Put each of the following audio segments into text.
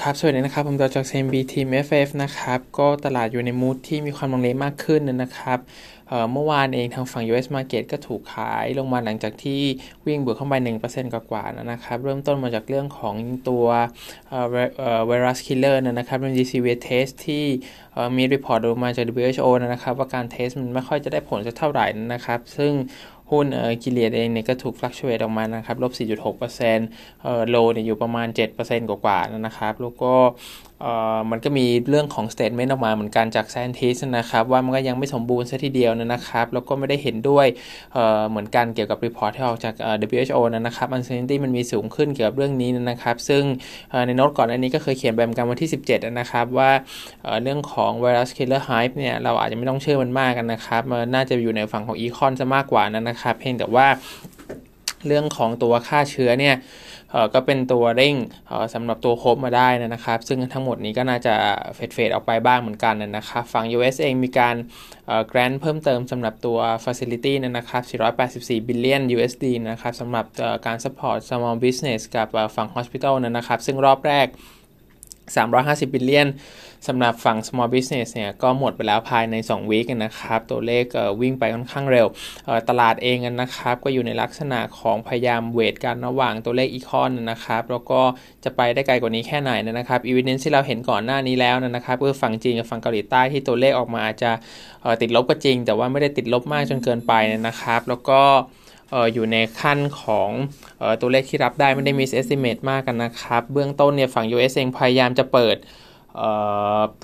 ครับ สวัสดีนะครับ ผมจอจาก CMB Team FF นะครับ ก็ตลาดอยู่ใน mood ที่มีความลังเลมากขึ้นนะครับ เมื่อวานเองทางฝั่ง US Market ก็ถูกขายลงมาหลังจากที่วิ่งบวกเข้าไป 1%กว่าๆนะครับ เริ่มต้นมาจากเรื่องของตัว virus killer นะครับ remdesivir test ที่มี report ออกมาจาก WHO นะครับ ว่าการ test มันไม่ค่อยจะได้ผลสักเท่าไหร่นะครับ ซึ่ง หุ้นเออ Gilead เองเนี่ยก็ถูก fluctuate ออกมานะครับลบ 4.6%เอ่อ low เนี่ยอยู่ประมาณ 7%กว่าๆนะครับแล้วก็ มันก็มีเรื่องของ statement ออกมาเหมือนกันจาก scientist นะครับ ว่ามันก็ยังไม่สมบูรณ์ซะทีเดียวนะครับ แล้วก็ไม่ได้เห็นด้วยเหมือนกันเกี่ยวกับ report ที่ออกจาก WHO นะครับ uncertainty มันมีสูงขึ้นเกี่ยวกับเรื่องนี้นะครับ ซึ่งในโน้ตก่อนอันนี้ก็เคยเขียนแบบกันวันที่ 17 นะครับ ว่าเรื่องของ virus killer hype เนี่ยเราอาจจะไม่ต้องเชื่อมันมากกันนะครับมันน่าจะอยู่ในฝั่งของ econ ซะมากกว่านะครับ เพียงแต่ว่าเรื่องของตัวค่าเชื้อเนี่ย ก็เป็นตัวเร่งสำหรับตัวโคบมาได้นะครับ ซึ่งทั้งหมดนี้ก็น่าจะเฟดเฟดออกไปบ้างเหมือนกันนะครับฝั่ง US เองมีการแกรนเพิ่มเติมสำหรับตัว Facility นะครับ 484 billion USD นะครับสำหรับการ support small business กับฝั่ง hospital นะครับ ซึ่งรอบแรก 350 billion สำหรับฝั่ง small business เนี่ยก็หมดไปแล้วภายใน2วีคนะครับ ตัวเลขวิ่งไปค่อนข้างเร็ว ตลาดเองนะครับ ก็อยู่ในลักษณะของพยายาม weight กันระหว่างตัวเลข econ นะครับ แล้วก็จะไปได้ไกลกว่านี้แค่ไหนนะครับอีเวนต์ที่เราเห็นก่อนหน้านี้แล้วนะครับคือฝั่งจีนกับฝั่งเกาหลีใต้ที่ตัวเลขออกมาอาจจะติดลบก็จริง แต่ว่าไม่ได้ติดลบมากจนเกินไปนะครับ แล้วก็ อยู่ในขั้นของตัวเลขที่รับได้ไม่ได้ miss estimate มากกันนะครับ เบื้องต้นเนี่ยฝั่ง US เองพยายามจะเปิด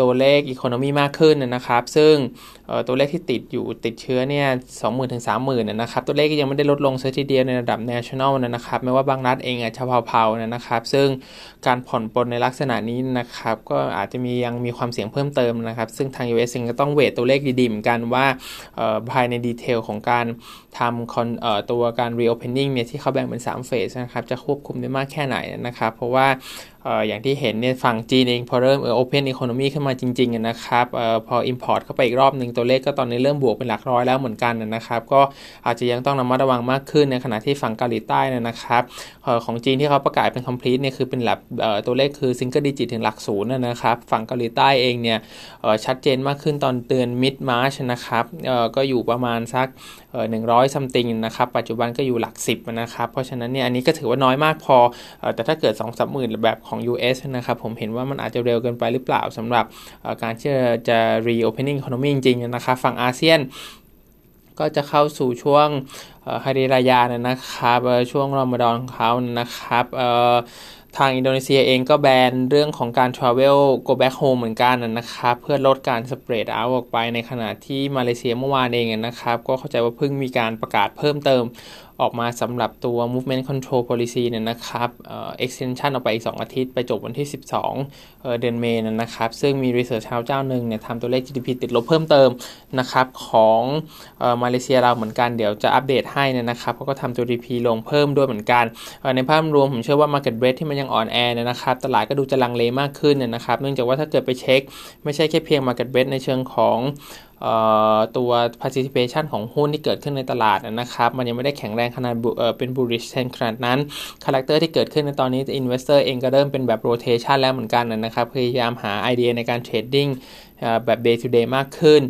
ตัวเลขอีโคโนมีมากขึ้นนะครับ ซึ่งตัวเลขที่ติดอยู่ติดเชื้อเนี่ยสองหมื่นถึงสามหมื่นนะครับ ตัวเลขก็ยังไม่ได้ลดลงเสียทีเดียวในระดับ national นะครับไม่ว่าบางรัฐเองอาจจะเผาๆนะครับ ซึ่งการผ่อนปลนในลักษณะนี้นะครับ ก็อาจจะมียังมีความเสี่ยงเพิ่มเติมนะครับ ซึ่งทาง US เองก็ต้องเวทตัวเลขดีๆเหมือนกันว่าภายในดีเทลของการทำตัวการ reopening เนี่ยที่เขาแบ่งเป็น3เฟสนะครับ จะควบคุมได้มากแค่ไหนนะครับ เพราะว่า อย่างที่เห็นเนี่ยฝั่งจีนเองพอเริ่มเออ open economy ขึ้นมาจริงๆนะครับออพอ import เข้าไปอีกรอบหนึ่งตัวเลขก็ตอนนี้เริ่มบวกเป็นหลักร้อยแล้วเหมือนกันนะครับก็อาจจะยังต้องระมัดระวังมากขึ้นในขณะที่ฝั่งเกาหลีใต้นะครับออของจีนที่เขาประกาศเป็น complete เนี่ยคือเป็นหลักตัวเลขคือ single digit ถึงหลักศูนย์นะครับฝั่งเกาหลีใต้เองเนี่ยชัดเจนมากขึ้นตอนเตือน mid March นะครับก็อยู่ประมาณสักหนึ่งร้อยซัมติงนะครับปัจจุบันก็อยู่หลักสิบนะครับเพราะฉะนั้นเนี่ยอันนี้ก็ถือว่าน้อยมากพอแต่ถ้าเกิด2องสามหมื่นแบบของ US นะครับผมเห็นว่ามันอาจจะเร็วเกินไปหรือเปล่าสำหรับการที่จะ reopening economy จริงๆนะครับฝั่งอาเซียนก็จะเข้าสู่ช่วงฮาริรายานะครับช่วงรอมฎอนของเขานะครับทางอินโดนีเซียเองก็แบนเรื่องของการ Travel Go Back Home เหมือนกันนะครับ เพื่อลดการสเปรดเอาออกไปในขณะที่มาเลเซียเมื่อวานเองนะครับ ก็เข้าใจว่าเพิ่งมีการประกาศเพิ่มเติม ออกมาสำหรับตัว movement control policy เนี่ยนะครับ extension ออกไปอีก 2 อาทิตย์ ไปจบวันที่ 12เเดือนเมษนะครับ ซึ่งมี research house เจ้าหนึ่งเนี่ยทำตัวเลข GDP ติดลบเพิ่มเติมนะครับ ของออมาเลเซียเราเหมือนกัน เดี๋ยวจะอัปเดตให้นะครับเขาก็ทำตัว GDP ลงเพิ่มด้วยเหมือนกัน ในภาพรวมผมเชื่อว่า market rate ที่มันยังอ่อนแอเนี่ยนะครับ ตลาดก็ดูจะลังเลมากขึ้นนะครับ เนื่องจากว่าถ้าเกิดไปเช็ค ไม่ใช่แค่เพียง market rate ในเชิงของ ตัว participation ของหุ้นที่เกิดขึ้นในตลาดนะครับ มันยังไม่ได้แข็งแรงขนาดเป็น bullish trend ขนาดนั้น character ที่เกิดขึ้นในตอนนี้ investor เองก็เริ่มเป็นแบบ rotation แล้วเหมือนกันนะครับ พยายามหาไอเดียในการ trading แบบ day to day มากขึ้น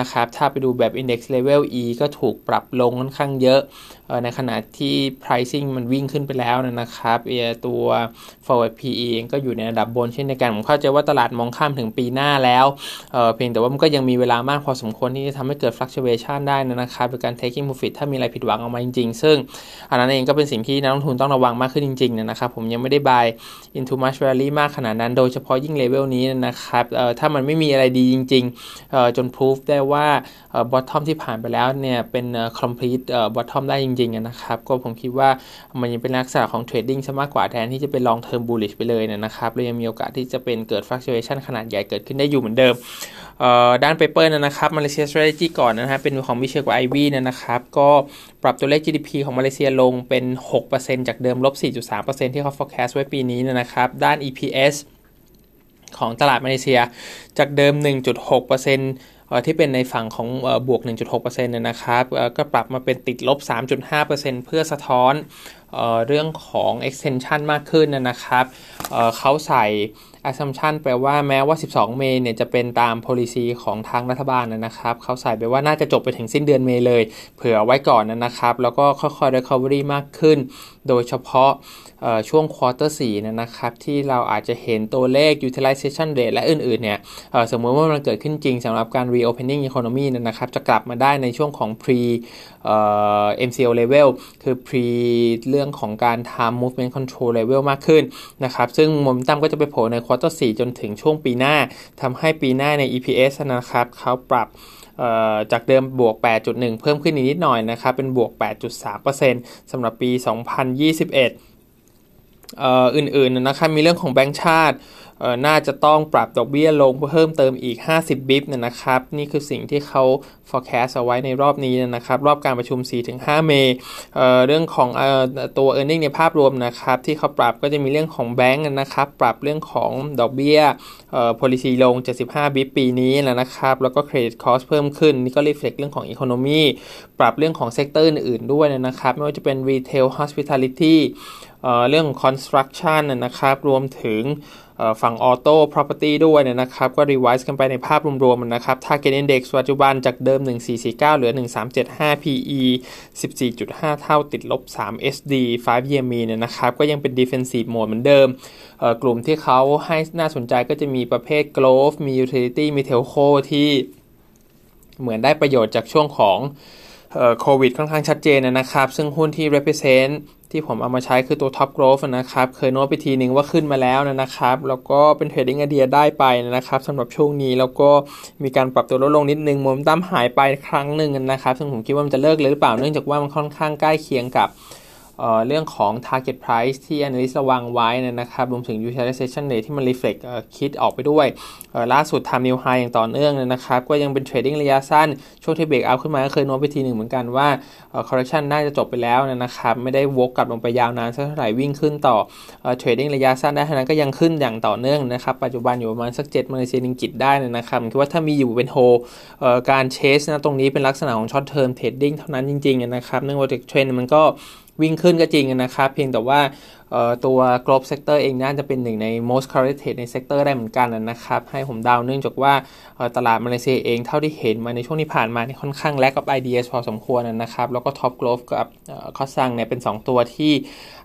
นะครับ ถ้าไปดูแบบ index level E ก็ถูกปรับลงค่อนข้างเยอะ ในขณะที่ pricing มันวิ่งขึ้นไปแล้วนะครับตัว forward PE เองก็อยู่ในระดับบนเช่นเดียวกัน ผมเข้าใจว่าตลาดมองข้ามถึงปีหน้าแล้วเพียงแต่ว่ามันก็ยังมีเวลามากพอสมควรที่จะทำให้เกิด fluctuation ได้นะครับโดยการ taking profit ถ้ามีอะไรผิดหวังออกมาจริงๆ ซึ่งอันนั้นเองก็เป็นสิ่งที่นักลงทุนต้องระวังมากขึ้นจริงๆนะครับ ผมยังไม่ได้ buy into market rally มากขนาดนั้น โดยเฉพาะยิ่งเลเวลนี้นะครับถ้ามันไม่มีอะไรดีจริงๆจน proof ได้ว่า bottom ที่ผ่านไปแล้วเนี่ยเป็น complete บอททอมได้จริงๆนะครับก็ผมคิดว่ามันยังเป็นลักษณะของ trading ซะมากกว่าแทนที่จะเป็น long term bullish ไปเลยนะครับเลยยังมีโอกาสที่จะเป็นเกิด fluctuation ขนาดใหญ่เกิดขึ้นได้อยู่เหมือนเดิมด้านเปเปอร์นะครับมาเลเซีย strategy ก่อนนะฮะเป็นของมิเชลกับไอวีนะครับก็ปรับตัวเลข GDP ของมาเลเซียลงเป็น 6%จากเดิมลบ4.3%ที่เขา forecast ไว้ปีนี้นะครับ ด้าน EPS ของตลาดมาเลเซีย จากเดิม 1.6%ที่เป็นในฝั่งของบวก 1.6%นะครับก็ปรับมาเป็นติดลบ 3.5%เพื่อสะท้อนเรื่องของ extension มากขึ้นนะครับเเขาใส่ assumption แปลว่าแม้ว่า 12 เมษเนี่ยจะเป็นตาม policy ของทางรัฐบาลนะครับเขาใส่ไปว่าน่าจะจบไปถึงสิ้นเดือนเมษเลย เผื่อไว้ก่อนนะครับ แล้วก็ค่อยๆ recovery มากขึ้น โดยเฉพาะช่วงควอเตอร์สี่นะครับ ที่เราอาจจะเห็นตัวเลข utilization rate และอื่นๆเนี่ยสมมติว่ามันเกิดขึ้นจริงสำหรับการ reopening economy นะครับ จะกลับมาได้ในช่วงของ pre MCO level คือ pre เรื่องของการทำ movement control level มากขึ้นนะครับ ซึ่งมุมตั้มก็จะไปโผล่ใน quarter สี่จนถึงช่วงปีหน้าทำให้ปีหน้าใน EPS นะครับเขาปรับจากเดิมบวก 8.1 เพิ่มขึ้นนิดหน่อยนะครับ เป็นบวก 8.3%สำหรับปี 2021 อื่นๆนะครับมีเรื่องของแบงก์ชาติ น่าจะต้องปรับดอกเบี้ยลงเพิ่มเติมอีก 50 bip นะครับ นี่คือสิ่งที่เขา forecast เอาไว้ในรอบนี้นะครับ รอบการประชุม 4-5 เมษ เรื่องของตัว e a r n i n g ในภาพรวมนะครับ ที่เขาปรับก็จะมีเรื่องของแบงก์นะครับ ปรับเรื่องของดอกเบี้ย policy ลง 75 bip ปีนี้นะครับ แล้วก็ credit cost เพิ่มขึ้น นี่ก็ reflect เรื่องของ economy ปรับเรื่องของ sector อื่นๆด้วยนะครับ ไม่ว่าจะเป็น retail hospitality เรื่องของ construction นะครับ รวมถึง ฝั่ง auto property ด้วยนะครับ ก็ revise กันไปในภาพรวมๆนะครับ target index ปัจจุบันจากเดิม 1449 เหลือ 1375 PE 14.5 เท่าติดลบ 3 SD 5 year mean นะครับ ก็ยังเป็น defensive mode เหมือนเดิม กลุ่มที่เขาให้น่าสนใจก็จะมีประเภท growth มี utility มี telco ที่เหมือนได้ประโยชน์จากช่วงของโควิดค่อนข้างชัดเจนนะครับ ซึ่งหุ้นที่ represent ที่ผมเอามาใช้คือตัว Top Growth นะครับ เคยโน้ตไปทีนึงว่าขึ้นมาแล้วนะครับ แล้วก็เป็นเทรดดิ้งไอเดียได้ไปนะครับสำหรับช่วงนี้แล้วก็มีการปรับตัวลดลงนิดนึงมุมตั้มหายไปครั้งหนึ่งนะครับ ซึ่งผมคิดว่ามันจะเลิกเลยหรือเปล่าเนื่องจากว่ามันค่อนข้างใกล้เคียงกับ เรื่องของ target price ที่ analyst ระวังไว้นะครับรวมถึง utilization rate ที่มัน reflect คิดออกไปด้วย ล่าสุดทำ new high อย่างต่อเนื่องนะครับ ก็ยังเป็น trading ระยะสั้น ช่วงที่เบรกเอาขึ้นมาก็เคยโน้ตไปทีหนึ่งเหมือนกันว่า correction น่าจะจบไปแล้วนะครับ ไม่ได้วกกลับลงไปยาวนานสักเท่าไหร่วิ่งขึ้นต่อ trading ระยะสั้นได้ท่านั้นก็ยังขึ้นอย่างต่อเนื่องนะครับ ปัจจุบันอยู่ประมาณสัก7มาเลเซียนิงกิตได้นะครับคิดว่าถ้ามีอยู่เป็นโฮการเชสนะตรงนี้เป็นลักษณะของ short term trading เท่านั้นจริงๆนะครับเนื่องจากเทรนด์มันก็ วิ่งขึ้นก็จริงนะครับ เพียงแต่ว่าตัว global sector เองน่าจะเป็นหนึ่งใน most correlated ใน sector ได้เหมือนกันนะครับ ให้ผมดาวเนื่องจากว่าตลาดมาเลเซียเองเท่าที่เห็นมาในช่วงที่ผ่านมานี่ค่อนข้างแลกกับ ideas พอสมควรนะครับ แล้วก็ top growth กับคอสังเนี่ยเป็น 2 ตัวที่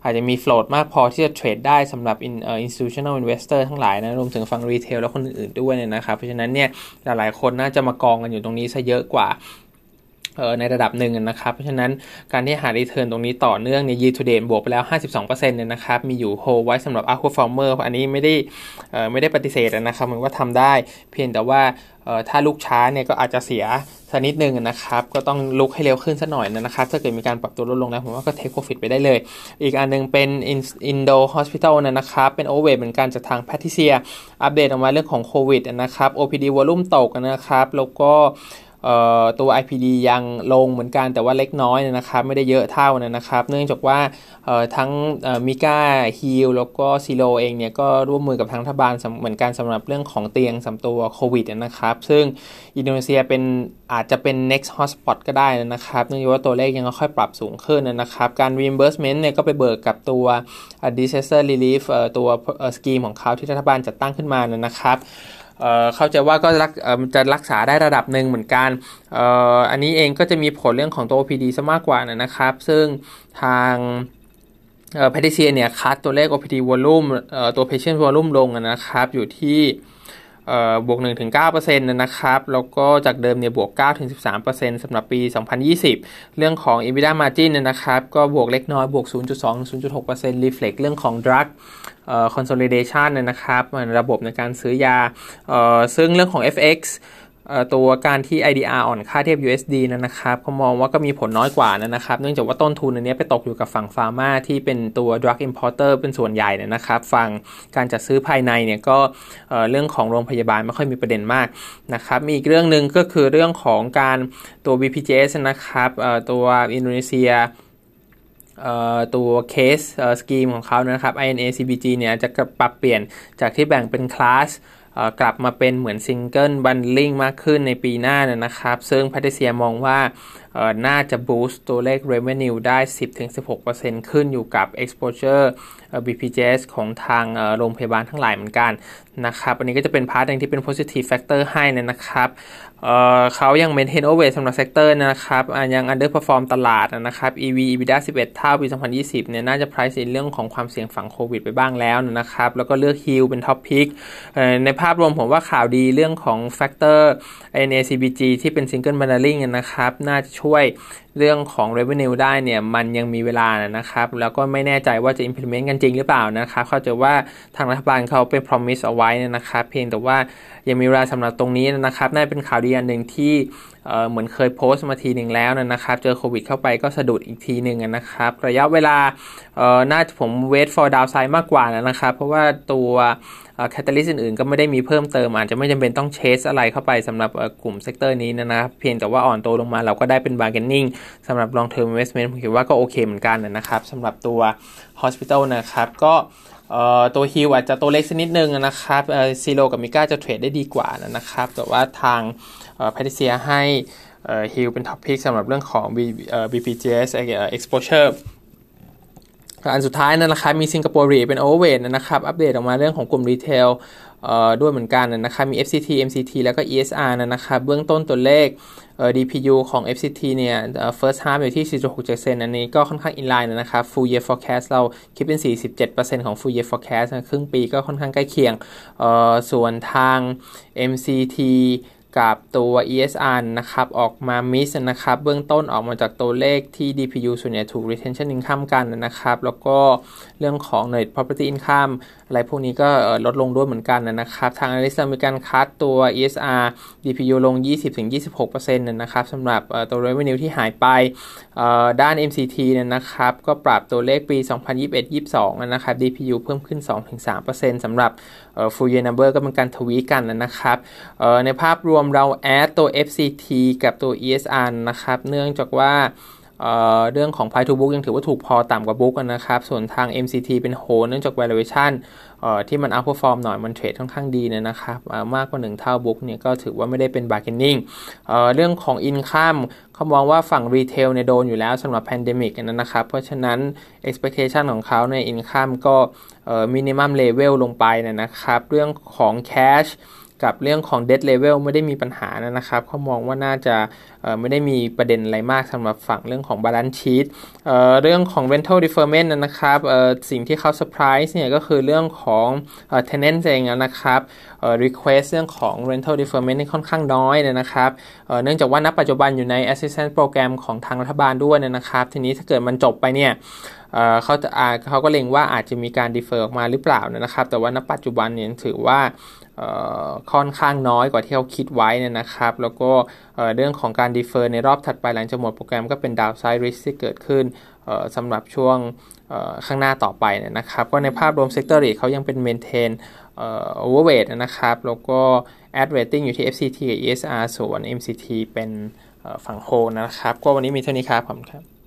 อาจจะมี float มากพอที่จะเทรดได้สำหรับ institutional investor ทั้งหลายนะรวมถึงฝั่ง retail และคนอื่นๆด้วยนะครับ เพราะฉะนั้นเนี่ยหลายๆคนน่าจะมากองกันอยู่ตรงนี้ซะเยอะกว่า ในระดับหนึ่งนะครับ เพราะฉะนั้นการที่หารีเทิร์นตรงนี้ต่อเนื่องเนี่ยยีทูเดนบวกไปแล้ว 52%เนี่ยนะครับ มีอยู่โฮไว้สำหรับ Aqua Farmer อันนี้ไม่ได้ไม่ได้ปฏิเสธนะครับมันว่าทำได้ เพียงแต่ว่าถ้าลุกช้าเนี่ยก็อาจจะเสียสักนิดนึงนะครับ ก็ต้องลุกให้เร็วขึ้นสักหน่อยนะครับ ถ้าเกิดมีการปรับตัวลดลงนะผมว่าก็ take profit ไปได้เลย อีกอันนึงเป็นอินโด hospital นะครับ เป็น over เหมือนกันจากทาง Patricia อัปเดตออกมาเรื่องของโควิดนะครับ OPD วอลุ่มตกนะครับ แล้วก็ ตัว IPD ยังลงเหมือนกันแต่ว่าเล็กน้อยนะครับ ไม่ได้เยอะเท่านะครับ เนื่องจากว่าทั้ง MIKA HEAL แล้วก็ซีโรเองเนี่ยก็ร่วมมือกับทางรัฐบาลเหมือนกันสำหรับเรื่องของเตียงสำตัวโควิดนะครับ ซึ่งอินโดนีเซียเป็นอาจจะเป็น next hotspot ก็ได้นะครับ เนื่องจากว่าตัวเลขยังค่อยปรับสูงขึ้นนะครับ การ reimbursement เนี่ยก็ไปเบิกกับตัว disaster relief ตัวสกีมของเขาที่รัฐบาลจัดตั้งขึ้นมานะครับ เข้าใจว่าก็จะรักษาได้ระดับหนึ่งเหมือนกันอันนี้เองก็จะมีผลเรื่องของตัว OPD ซะมากกว่านะครับ ซึ่งทางแพทิเซียเนี่ยคัดตัวเลข OPD volume ตัว patient volume ลงนะครับ อยู่ที่ บวก1ถึง9%นะครับ แล้วก็จากเดิมเนี่ยบวก9ถึง13%สำหรับปี 2020 เรื่องของ EBITDA margin นะครับก็บวกเล็กน้อยบวก 0.2 0.6% reflect เรื่องของ drug consolidation นะครับ ระบบในการซื้อยาซึ่งเรื่องของ FX ตัวการที่ IDR อ่อนค่าเทียบ USD นะครับเขามองว่าก็มีผลน้อยกว่านะครับ เนื่องจากว่าต้นทุนอันนี้ไปตกอยู่กับฝั่งฟาร์มาที่เป็นตัว drug importer เป็นส่วนใหญ่นะครับ ฝั่งการจัดซื้อภายในเนี่ยก็เรื่องของโรงพยาบาลไม่ค่อยมีประเด็นมากนะครับ มีอีกเรื่องหนึ่งก็คือเรื่องของการตัว BPJS นะครับตัวอินโดนีเซียตัว case scheme ของเขานะครับ INA CBG เนี่ยจะปรับเปลี่ยนจากที่แบ่งเป็นคลาส กลับมาเป็นเหมือน single bundling มากขึ้นในปีหน้านะครับ ซึ่ง Patricia มองว่าน่าจะ boost ตัวเลข revenue ได้ 10-16%ขึ้นอยู่กับ exposure BPJS ของทางโรงพยาบาลทั้งหลายเหมือนกันนะครับ อันนี้ก็จะเป็น part หนึ่งที่เป็น positive factor ให้นะครับเขายัง maintain overweight สำหรับ sector นะครับ ยัง underperform ตลาดนะครับ EV EBITDA 11 เท่าปี 2020 เนี่ยน่าจะ price in เรื่องของความเสี่ยงฝั่งโควิดไปบ้างแล้วนะครับ แล้วก็เลือก HEAL เป็น top pick ในภาพรวมผมว่าข่าวดีเรื่องของ factor INA CBG ที่เป็น single bundling นะครับ น่าจะช่วยเรื่องของ revenue ได้เนี่ยมันยังมีเวลานะครับ แล้วก็ไม่แน่ใจว่าจะ implement กันจริงหรือเปล่านะครับเข้าใจว่าทางรัฐบาลเขาเป็น promise เอาไว้นะครับ เพียงแต่ว่ายังมีเวลาสำหรับตรงนี้นะครับน่าเป็นข่าวดีอันหนึ่งที่เหมือนเคย boost มาทีหนึ่งแล้วนะครับ เจอโควิดเข้าไปก็สะดุดอีกทีหนึ่งนะครับ ระยะเวลาน่าจะผม wait for downside มากกว่านะครับ เพราะว่าตัว catalyst อื่นๆ ก็ไม่ได้มีเพิ่มเติม อาจจะไม่จำเป็นต้อง chase อะไรเข้าไปสำหรับกลุ่ม sector นี้นะครับเพียงแต่ว่าอ่อนตัวลงมาเราก็ได้เป็น bargaining สำหรับ long term investment ผมคิดว่าก็โอเคเหมือนกันนะครับสำหรับตัว hospital นะครับก็ ตัว HEAL อาจจะตัวเล็กสักนิดนึงนะครับซีโรกับ MIKA จะ trade ได้ดีกว่านะครับ แต่ว่าทาง Patricia ให้ HEAL เป็น top pick สำหรับเรื่องของ BPJS exposure อันสุดท้ายนะครับมีสิงคโปร์ REIT เป็น overweight นะครับ อัปเดตออกมาเรื่องของกลุ่ม retail ด้วยเหมือนกันนะครับมี FCT MCT แล้วก็ ESR นะครับเบื้องต้นตัวเลข DPU ของ FCT เนี่ย first half อยู่ที่ 4.6%อันนี้ก็ค่อนข้าง inline นะครับ full year forecast เราคิดเป็น 47%ของ full year forecast ครึ่งปีก็ค่อนข้างใกล้เคียง ส่วนทาง MCT กับตัว ESR นะครับ ออกมามิสนะครับ เบื้องต้นออกมาจากตัวเลขที่ DPU ส่วนใหญ่ถูก retention income กันนะครับ แล้วก็ เรื่องของ net property income อะไรพวกนี้ก็ลดลงด้วยเหมือนกันนะครับ ทาง analyst มีการคัดตัว ESR DPU ลง 20-26%นะครับสำหรับตัว revenue ที่หายไปด้าน MCT นะครับ ก็ปรับตัวเลขปี 2021-22 นะครับ DPU เพิ่มขึ้น 2-3%สำหรับ full year number ก็เป็นการทวีกันนะครับในภาพรวมเราแอดตัว FCT กับตัว ESR นะครับ เนื่องจากว่า เรื่องของ Price to Book ยังถือว่าถูกพอต่ำกว่า Book นะครับ ส่วนทาง MCT เป็นโฮเนื่องจาก valuation ที่มัน outperform หน่อยมันเทรดค่อนข้างดีนะครับมากกว่า 1 เท่า Book เนี่ยก็ถือว่าไม่ได้เป็น bargaining เรื่องของ income เขามองว่าฝั่ง retail เนี่ยโดนอยู่แล้วสำหรับ pandemic นะครับ เพราะฉะนั้น expectation ของเขาใน income ก็ minimum level ลงไปนะครับ เรื่องของ cash กับเรื่องของ debt level ไม่ได้มีปัญหานะครับเขามองว่าน่าจะไม่ได้มีประเด็นอะไรมากสำหรับฝั่งเรื่องของ balance sheet เเรื่องของ rental deferment นะครับสิ่งที่เขา surprise เนี่ยก็คือเรื่องของ tenant เองนะครับ request เรื่องของ rental deferment นี่ค่อนข้างน้อยนะครับเนื่องจากว่าณปัจจุบันอยู่ใน assistance program ของทางรัฐบาลด้วยนะครับ ทีนี้ถ้าเกิดมันจบไปเนี่ย เขาจะเขาก็เล็งว่าอาจจะมีการดีเฟอร์ออกมาหรือเปล่านะครับ แต่ว่าณปัจจุบันเนี่ยถือว่าค่อนข้างน้อยกว่าที่เขาคิดไว้นะครับ แล้วก็เรื่องของการ defer ในรอบถัดไปหลังจากหมดโปรแกรมก็เป็น downside risk ที่เกิดขึ้นสำหรับช่วงข้างหน้าต่อไปนะครับ ก็ในภาพรวม sector REIT เขายังเป็น maintain overweight นะครับ แล้วก็ add rating อยู่ที่ FCT กับ ESR ส่วน MCT เป็นฝั่งโฮนะครับ ก็วันนี้มีเท่านี้ครับผมครับ